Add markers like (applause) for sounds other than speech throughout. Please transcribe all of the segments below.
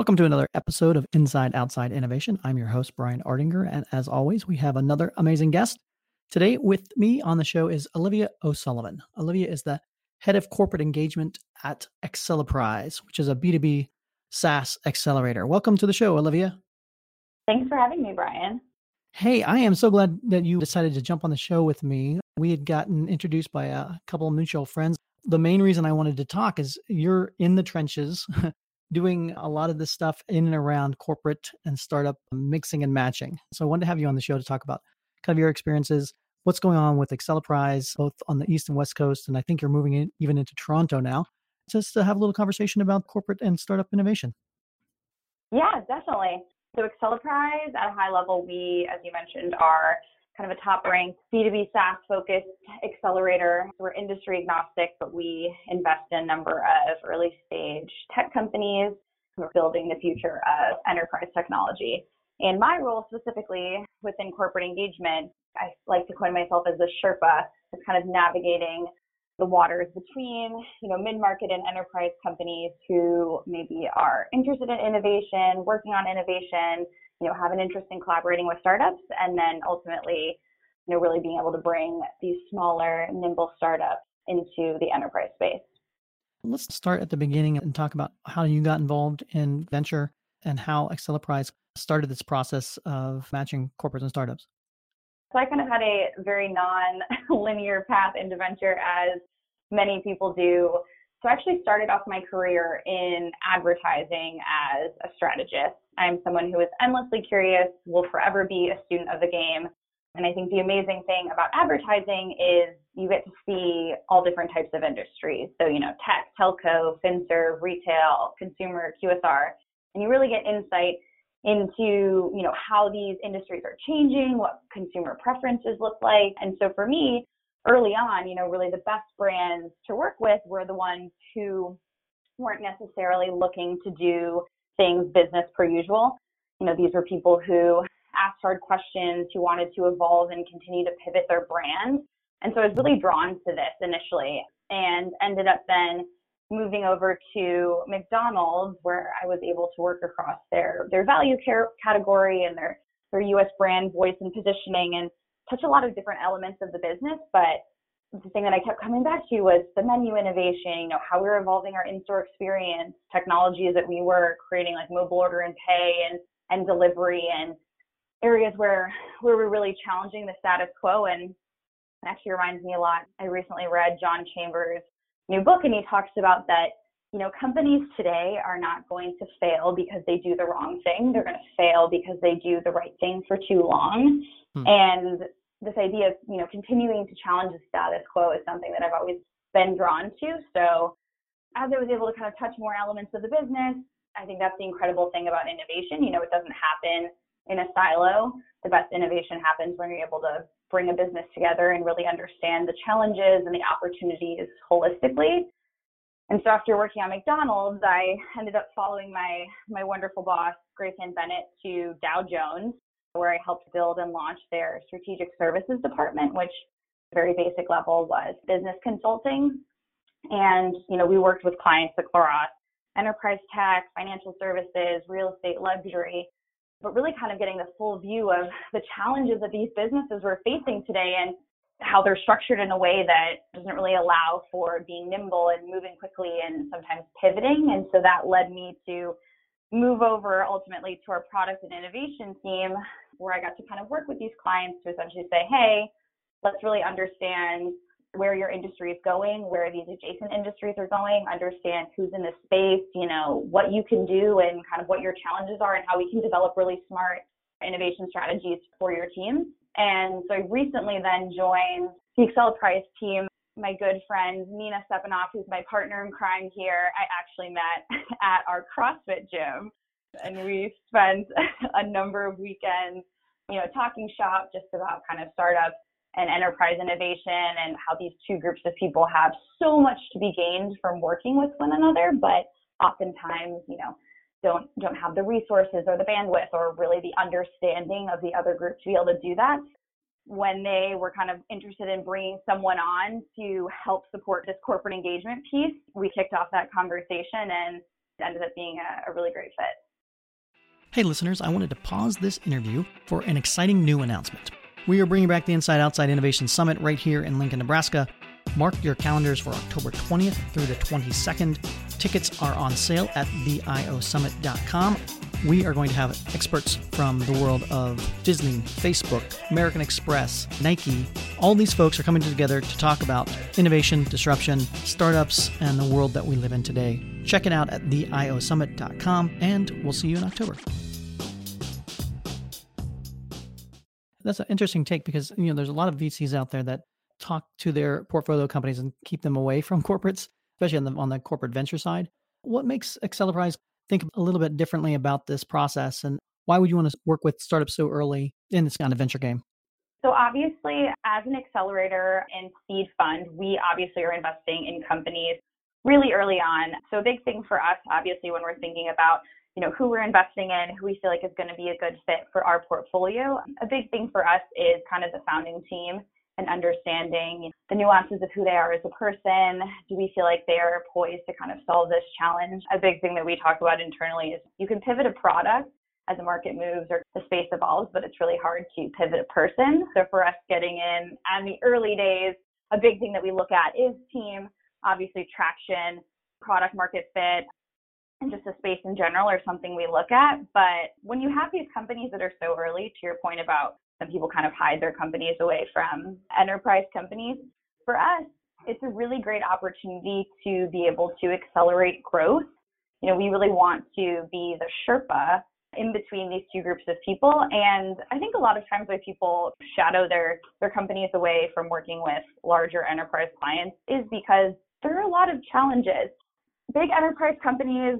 Welcome to another episode of Inside Outside Innovation. I'm your host, Brian Ardinger, and as always, we have another amazing guest. Today, with me on the show is Olivia O'Sullivan. Olivia is the head of corporate engagement at Acceleprise, which is a B2B SaaS accelerator. Welcome to the show, Olivia. Thanks for having me, Brian. Hey, I am so glad that you decided to jump on the show with me. We had gotten introduced by a couple of mutual friends. The main reason I wanted to talk is you're in the trenches (laughs) doing a lot of this stuff in and around corporate and startup mixing and matching. So I wanted to have you on the show to talk about kind of your experiences, what's going on with Acceleprise, both on the East and West Coast. And I think you're moving in, even into Toronto now, just to have a little conversation about corporate and startup innovation. Yeah, definitely. So Acceleprise at a high level, we, as you mentioned, are kind of a top ranked B2B SaaS focused accelerator. We're industry agnostic, but we invest in a number of early stage tech companies who are building the future of enterprise technology. And my role specifically within corporate engagement, I like to coin myself as a Sherpa, as kind of navigating the waters between, you know, mid-market and enterprise companies who maybe are interested in innovation, working on innovation, you know, have an interest in collaborating with startups, and then ultimately, you know, really being able to bring these smaller, nimble startups into the enterprise space. Let's start at the beginning and talk about how you got involved in venture and how Acceleprise started this process of matching corporates and startups. So I kind of had a very non-linear path into venture as many people do. So I actually started off my career in advertising as a strategist. I'm someone who is endlessly curious, will forever be a student of the game. And I think the amazing thing about advertising is you get to see all different types of industries. So, you know, tech, telco, FinServe, retail, consumer, QSR, and you really get insight into, you know, how these industries are changing, what consumer preferences look like. And so for me, early on, you know, really the best brands to work with were the ones who weren't necessarily looking to do things business per usual. You know, these were people who asked hard questions, who wanted to evolve and continue to pivot their brand. And so I was really drawn to this initially and ended up then moving over to McDonald's where I was able to work across their their value care category and their their US brand voice and positioning and touch a lot of different elements of the business, but the thing that I kept coming back to was the menu innovation, you know, how we were evolving our in-store experience, technologies that we were creating like mobile order and pay and, and delivery and areas where, where we're really challenging the status quo. And actually reminds me a lot. I recently read John Chambers' new book and he talks about that, you know, companies today are not going to fail because they do the wrong thing. They're going to fail because they do the right thing for too long. Hmm. And this idea of you know continuing to challenge the status quo is something that I've always been drawn to. So as I was able to kind of touch more elements of the business, I think that's the incredible thing about innovation. You know, it doesn't happen in a silo. The best innovation happens when you're able to bring a business together and really understand the challenges and the opportunities holistically. And so after working on McDonald's, I ended up following my my wonderful boss, Grace Ann Bennett, to Dow Jones where I helped build and launch their strategic services department, which very basic level was business consulting. And, you know, we worked with clients across enterprise tech, financial services, real estate, luxury, but really kind of getting the full view of the challenges that these businesses were facing today and how they're structured in a way that doesn't really allow for being nimble and moving quickly and sometimes pivoting. And so that led me to move over ultimately to our product and innovation team where I got to kind of work with these clients to essentially say, hey, let's really understand where your industry is going, where these adjacent industries are going, understand who's in the space, you know, what you can do and kind of what your challenges are and how we can develop really smart innovation strategies for your team. And so I recently then joined the Acceleprise team my good friend Nina Stepanoff, who's my partner in crime here, I actually met (laughs) at our CrossFit gym. And we spent (laughs) a number of weekends, you know, talking shop just about kind of startups and enterprise innovation and how these two groups of people have so much to be gained from working with one another, but oftentimes, you know, don't don't have the resources or the bandwidth or really the understanding of the other group to be able to do that. When they were kind of interested in bringing someone on to help support this corporate engagement piece, we kicked off that conversation and ended up being a, a really great fit. Hey, listeners, I wanted to pause this interview for an exciting new announcement. We are bringing back the Inside Outside Innovation Summit right here in Lincoln, Nebraska. Mark your calendars for October 20th through the 22nd. Tickets are on sale at theiosummit.com. We are going to have experts from the world of Disney, Facebook, American Express, Nike. All these folks are coming together to talk about innovation, disruption, startups, and the world that we live in today. Check it out at theiosummit.com, and we'll see you in October. That's an interesting take because you know there's a lot of VCs out there that talk to their portfolio companies and keep them away (laughs) from corporates, especially on the on the corporate venture side. What makes Acceleprise think a little bit differently about this process, and why would you want to work with startups so early in this kind of venture game? So obviously, as an accelerator and seed fund, we obviously are investing in companies really early on. So a big thing for us, obviously, when we're thinking about you know, who we're investing in, who we feel like is going to be a good fit for our portfolio. A big thing for us is kind of the founding team and understanding the nuances of who they are as a person. Do we feel like they are poised to kind of solve this challenge? A big thing that we talk about internally is you can pivot a product as the market moves or the space evolves, but it's really hard to pivot a person. So for us getting in on the early days, a big thing that we look at is team, obviously traction, product market fit, and just the space in general are something we look at. But when you have these companies that are so early, to your point about some people kind of hide their companies away from enterprise companies, for us, it's a really great opportunity to be able to accelerate growth. You know, we really want to be the Sherpa in between these two groups of people. And I think a lot of times why people shadow their, their companies away from working with larger enterprise clients is because there are a lot of challenges big enterprise companies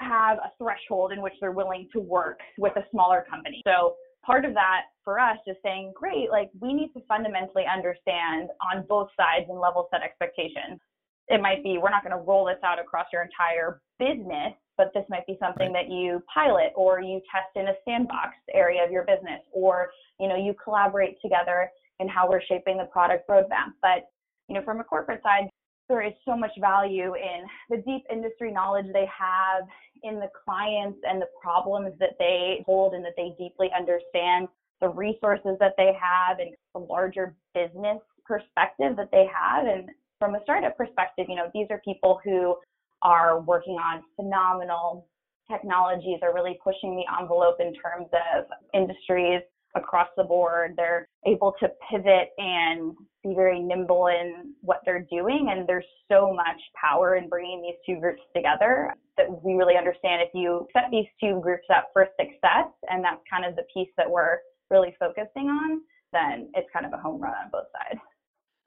have a threshold in which they're willing to work with a smaller company. So part of that for us is saying, great, like we need to fundamentally understand on both sides and level set expectations. It might be we're not going to roll this out across your entire business, but this might be something right. that you pilot or you test in a sandbox area of your business, or you know you collaborate together in how we're shaping the product roadmap. But you know from a corporate side, there is so much value in the deep industry knowledge they have, in the clients and the problems that they hold and that they deeply understand, the resources that they have, and the larger business perspective that they have. And from a startup perspective, you know, these are people who are working on phenomenal technologies, are really pushing the envelope in terms of industries across the board. They're able to pivot and be very nimble in what they're doing. And there's so much power in bringing these two groups together that we really understand if you set these two groups up for success, and that's kind of the piece that we're really focusing on, then it's kind of a home run on both sides.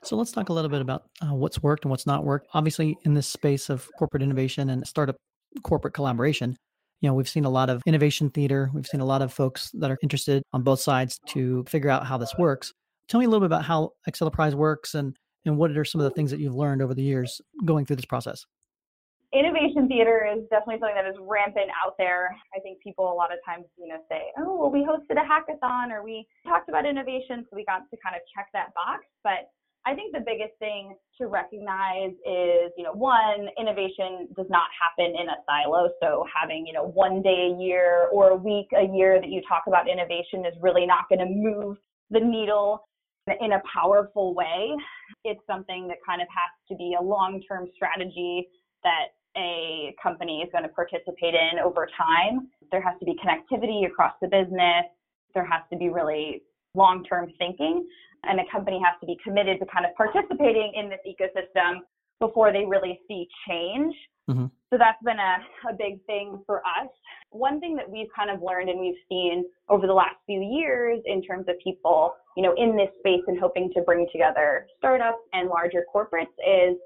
So let's talk a little bit about uh, what's worked and what's not worked. Obviously, in this space of corporate innovation and startup corporate collaboration, you know, we've seen a lot of innovation theater. We've seen a lot of folks that are interested on both sides to figure out how this works. Tell me a little bit about how Acceleprise works and, and what are some of the things that you've learned over the years going through this process? Innovation theater is definitely something that is rampant out there. I think people a lot of times, you know, say, oh, well, we hosted a hackathon or we talked about innovation, so we got to kind of check that box. But I think the biggest thing to recognize is, you know, one, innovation does not happen in a silo. So having, you know, one day a year or a week a year that you talk about innovation is really not going to move the needle in a powerful way. It's something that kind of has to be a long-term strategy that a company is going to participate in over time. There has to be connectivity across the business. There has to be really long-term thinking and a company has to be committed to kind of participating in this ecosystem before they really see change. Mm-hmm. So that's been a, a big thing for us. One thing that we've kind of learned and we've seen over the last few years in terms of people, you know, in this space and hoping to bring together startups and larger corporates is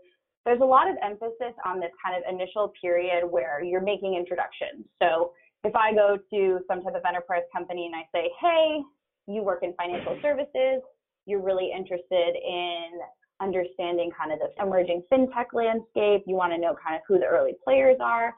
there's a lot of emphasis on this kind of initial period where you're making introductions. So if I go to some type of enterprise company and I say, hey, you work in financial services, you're really interested in understanding kind of the emerging fintech landscape, you want to know kind of who the early players are,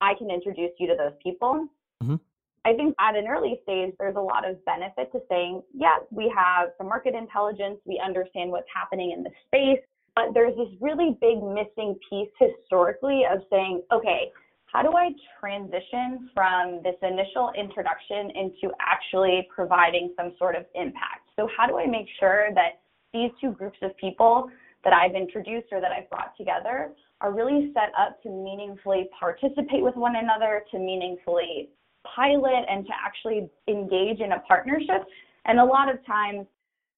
I can introduce you to those people. Mm-hmm. I think at an early stage, there's a lot of benefit to saying, yes, we have some market intelligence, we understand what's happening in the space, but there's this really big missing piece historically of saying, okay, how do I transition from this initial introduction into actually providing some sort of impact? So, how do I make sure that these two groups of people that I've introduced or that I've brought together are really set up to meaningfully participate with one another, to meaningfully pilot, and to actually engage in a partnership? And a lot of times,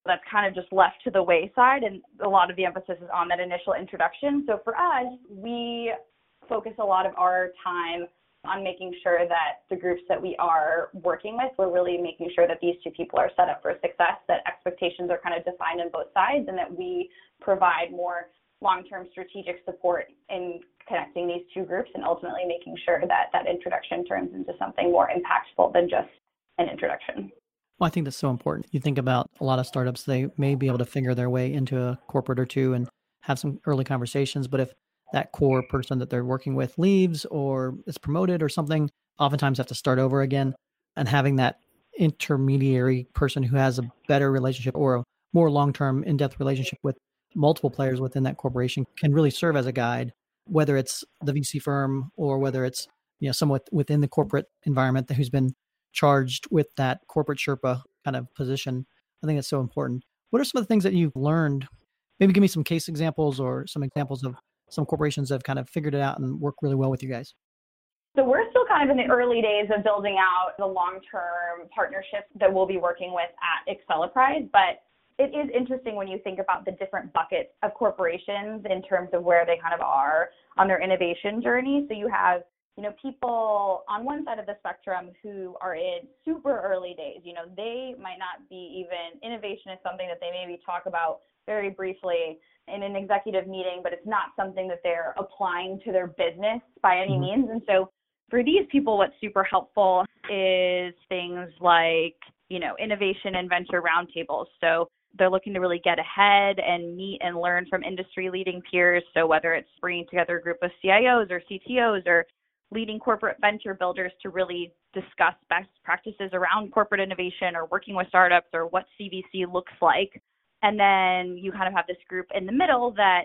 that's kind of just left to the wayside, and a lot of the emphasis is on that initial introduction. So for us, we focus a lot of our time on making sure that the groups that we are working with, we're really making sure that these two people are set up for success, that expectations are kind of defined on both sides, and that we provide more long term strategic support in connecting these two groups and ultimately making sure that that introduction turns into something more impactful than just an introduction. Well, I think that's so important. You think about a lot of startups, they may be able to figure their way into a corporate or two and have some early conversations. But if that core person that they're working with leaves or is promoted or something, oftentimes have to start over again. And having that intermediary person who has a better relationship or a more long term, in depth relationship with multiple players within that corporation can really serve as a guide, whether it's the VC firm or whether it's you know someone within the corporate environment who's been charged with that corporate Sherpa kind of position. I think that's so important. What are some of the things that you've learned? Maybe give me some case examples or some examples of some corporations have kind of figured it out and work really well with you guys? So we're still kind of in the early days of building out the long-term partnerships that we'll be working with at Acceleprise, but it is interesting when you think about the different buckets of corporations in terms of where they kind of are on their innovation journey. So you have, you know, people on one side of the spectrum who are in super early days. You know, they might not be even innovation is something that they maybe talk about very briefly in an executive meeting, but it's not something that they're applying to their business by any mm-hmm. means. And so for these people, what's super helpful is things like, you know, innovation and venture roundtables. So they're looking to really get ahead and meet and learn from industry leading peers. So whether it's bringing together a group of CIOs or CTOs or leading corporate venture builders to really discuss best practices around corporate innovation or working with startups or what CVC looks like and then you kind of have this group in the middle that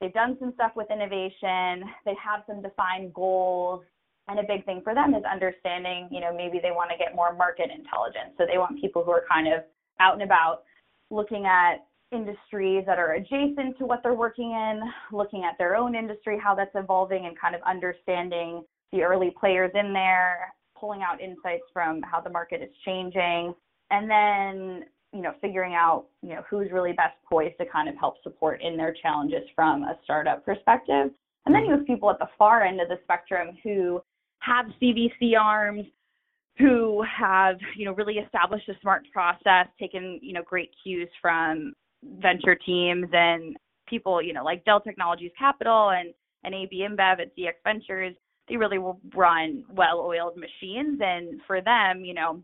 they've done some stuff with innovation, they have some defined goals, and a big thing for them is understanding, you know, maybe they want to get more market intelligence. So they want people who are kind of out and about looking at industries that are adjacent to what they're working in, looking at their own industry, how that's evolving, and kind of understanding the early players in there, pulling out insights from how the market is changing. And then you know, figuring out, you know, who's really best poised to kind of help support in their challenges from a startup perspective. And then mm-hmm. you have people at the far end of the spectrum who have CVC arms, who have, you know, really established a smart process, taken, you know, great cues from venture teams and people, you know, like Dell Technologies Capital and, and AB InBev at ZX Ventures. They really will run well-oiled machines. And for them, you know,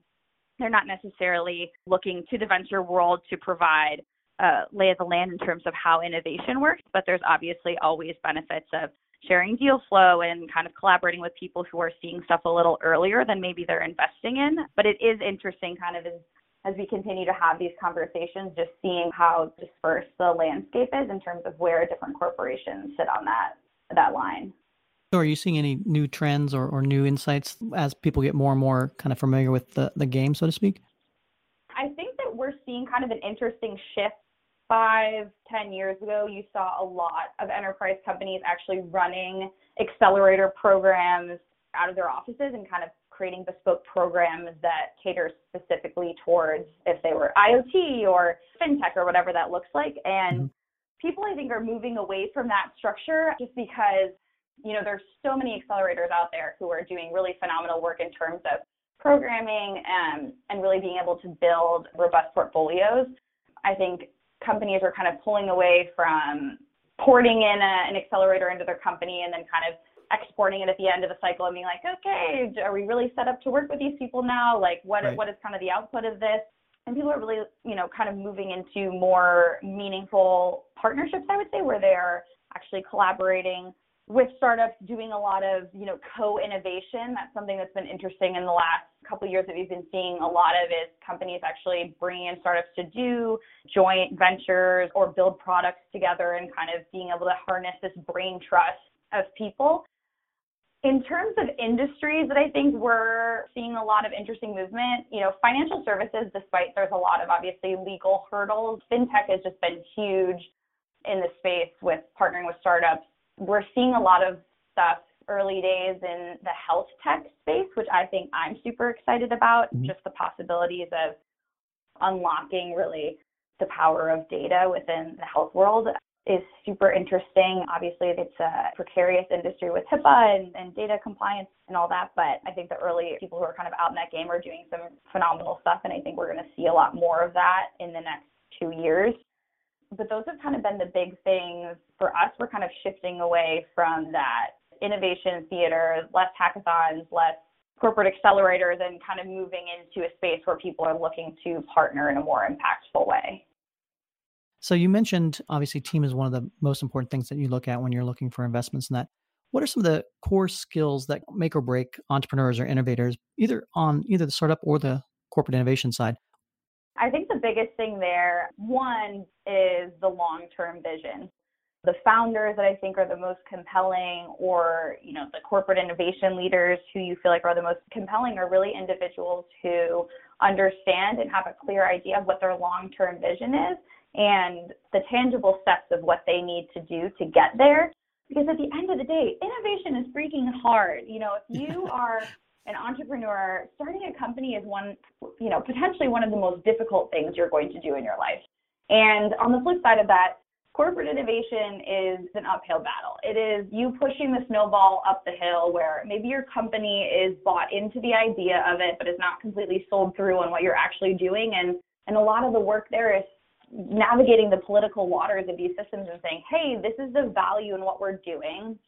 they're not necessarily looking to the venture world to provide uh, lay of the land in terms of how innovation works, but there's obviously always benefits of sharing deal flow and kind of collaborating with people who are seeing stuff a little earlier than maybe they're investing in. But it is interesting kind of as, as we continue to have these conversations, just seeing how dispersed the landscape is in terms of where different corporations sit on that that line. So are you seeing any new trends or, or new insights as people get more and more kind of familiar with the, the game, so to speak? I think that we're seeing kind of an interesting shift. Five, ten years ago, you saw a lot of enterprise companies actually running accelerator programs out of their offices and kind of creating bespoke programs that cater specifically towards if they were IoT or fintech or whatever that looks like. And mm-hmm. people, I think, are moving away from that structure just because you know, there's so many accelerators out there who are doing really phenomenal work in terms of programming and, and really being able to build robust portfolios. I think companies are kind of pulling away from porting in a, an accelerator into their company and then kind of exporting it at the end of the cycle and being like, okay, are we really set up to work with these people now? Like, what right. what is kind of the output of this? And people are really, you know, kind of moving into more meaningful partnerships, I would say, where they're actually collaborating with startups doing a lot of you know co-innovation that's something that's been interesting in the last couple of years that we've been seeing a lot of is companies actually bringing in startups to do joint ventures or build products together and kind of being able to harness this brain trust of people. In terms of industries that I think we're seeing a lot of interesting movement, you know, financial services, despite there's a lot of obviously legal hurdles, fintech has just been huge in the space with partnering with startups we're seeing a lot of stuff early days in the health tech space, which I think I'm super excited about. Mm-hmm. Just the possibilities of unlocking really the power of data within the health world is super interesting. Obviously, it's a precarious industry with HIPAA and, and, data compliance and all that, but I think the early people who are kind of out in that game are doing some phenomenal stuff, and I think we're going to see a lot more of that in the next two years but those have kind of been the big things for us. We're kind of shifting away from that innovation theater, less hackathons, less corporate accelerators, and kind of moving into a space where people are looking to partner in a more impactful way. So you mentioned obviously team is one of the most important things that you look at when you're looking for investments in that. What are some of the core skills that make or break entrepreneurs or innovators either on either the startup or the corporate innovation side? I think the biggest thing there, one, is the long term vision. The founders that I think are the most compelling, or you know, the corporate innovation leaders who you feel like are the most compelling, are really individuals who understand and have a clear idea of what their long term vision is and the tangible steps of what they need to do to get there. Because at the end of the day, innovation is freaking hard. You know, if you (laughs) are an entrepreneur, starting a company is one, you know, potentially one of the most difficult things you're going to do in your life. And on the flip side of that, corporate innovation is an uphill battle. It is you pushing the snowball up the hill where maybe your company is bought into the idea of it, but is not completely sold through on what you're actually doing. And, and a lot of the work there is navigating the political waters of these systems and saying, hey, this is the value in what we're doing.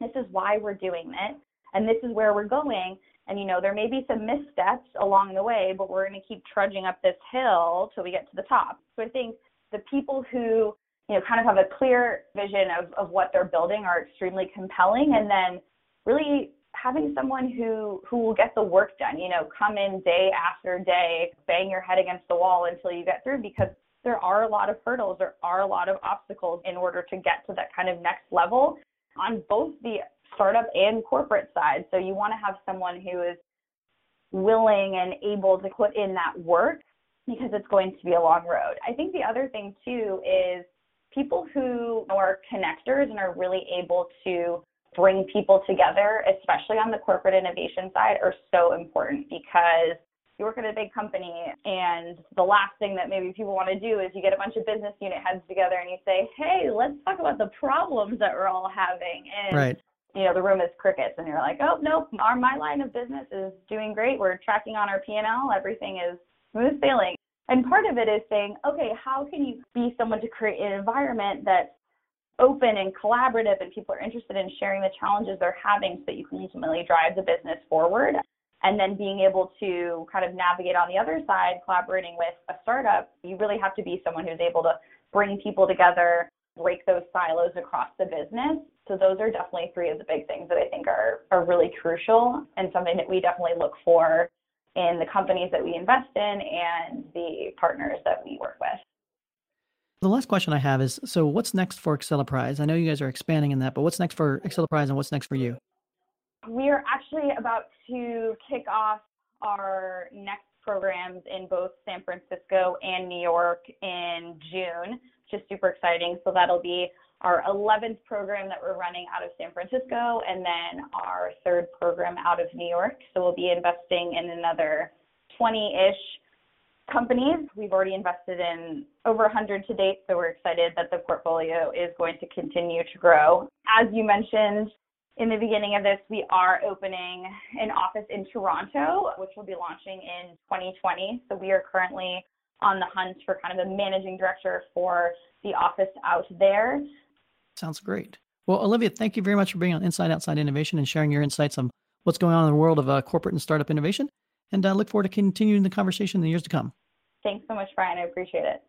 This is why we're doing it. And this is where we're going. And you know, there may be some missteps along the way, but we're going to keep trudging up this hill till we get to the top. So I think the people who you know kind of have a clear vision of, of what they're building are extremely compelling and then really having someone who who will get the work done you know come in day after day bang your head against the wall until you get through because there are a lot of hurdles there are a lot of obstacles in order to get to that kind of next level on both the startup and corporate side. So you want to have someone who is willing and able to put in that work because it's going to be a long road. I think the other thing too is people who are connectors and are really able to bring people together, especially on the corporate innovation side, are so important because you work at a big company and the last thing that maybe people want to do is you get a bunch of business unit heads together and you say, hey, let's talk about the problems that we're all having. And right you know the room is crickets and you're like oh nope our my line of business is doing great. We're tracking on our p&l everything is smooth sailing. And part of it is saying okay how can you be someone to create an environment that's open and collaborative and people are interested in sharing the challenges they're having so that you can ultimately drive the business forward? And then being able to kind of navigate on the other side collaborating with a startup you really have to be someone who's able to bring people together break those silos across the business. So those are definitely three of the big things that I think are are really crucial and something that we definitely look for in the companies that we invest in and the partners that we work with. The last question I have is so what's next for Acceleprise? I know you guys are expanding in that, but what's next for Acceleprise and what's next for you? We are actually about to kick off our next programs in both San Francisco and New York in June just super exciting. So that'll be our 11th program that we're running out of San Francisco, and then our third program out of New York. So we'll be investing in another 20 ish companies. We've already invested in over 100 to date, so we're excited that the portfolio is going to continue to grow. As you mentioned, in the beginning of this, we are opening an office in Toronto, which will be launching in 2020. So we are currently on the hunt for kind of a managing director for the office out there. Sounds great. Well, Olivia, thank you very much for being on Inside Outside Innovation and sharing your insights on what's going on in the world of uh, corporate and startup innovation. And I uh, look forward to continuing the conversation in the years to come. Thanks so much, Brian. I appreciate it.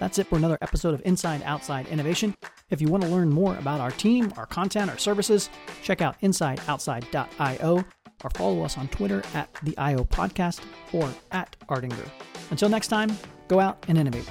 That's it for another episode of Inside Outside Innovation. If you want to learn more about our team, our content, our services, check out insideoutside.io or follow us on Twitter at the IO Podcast or at Ardinger. Until next time, go out and innovate.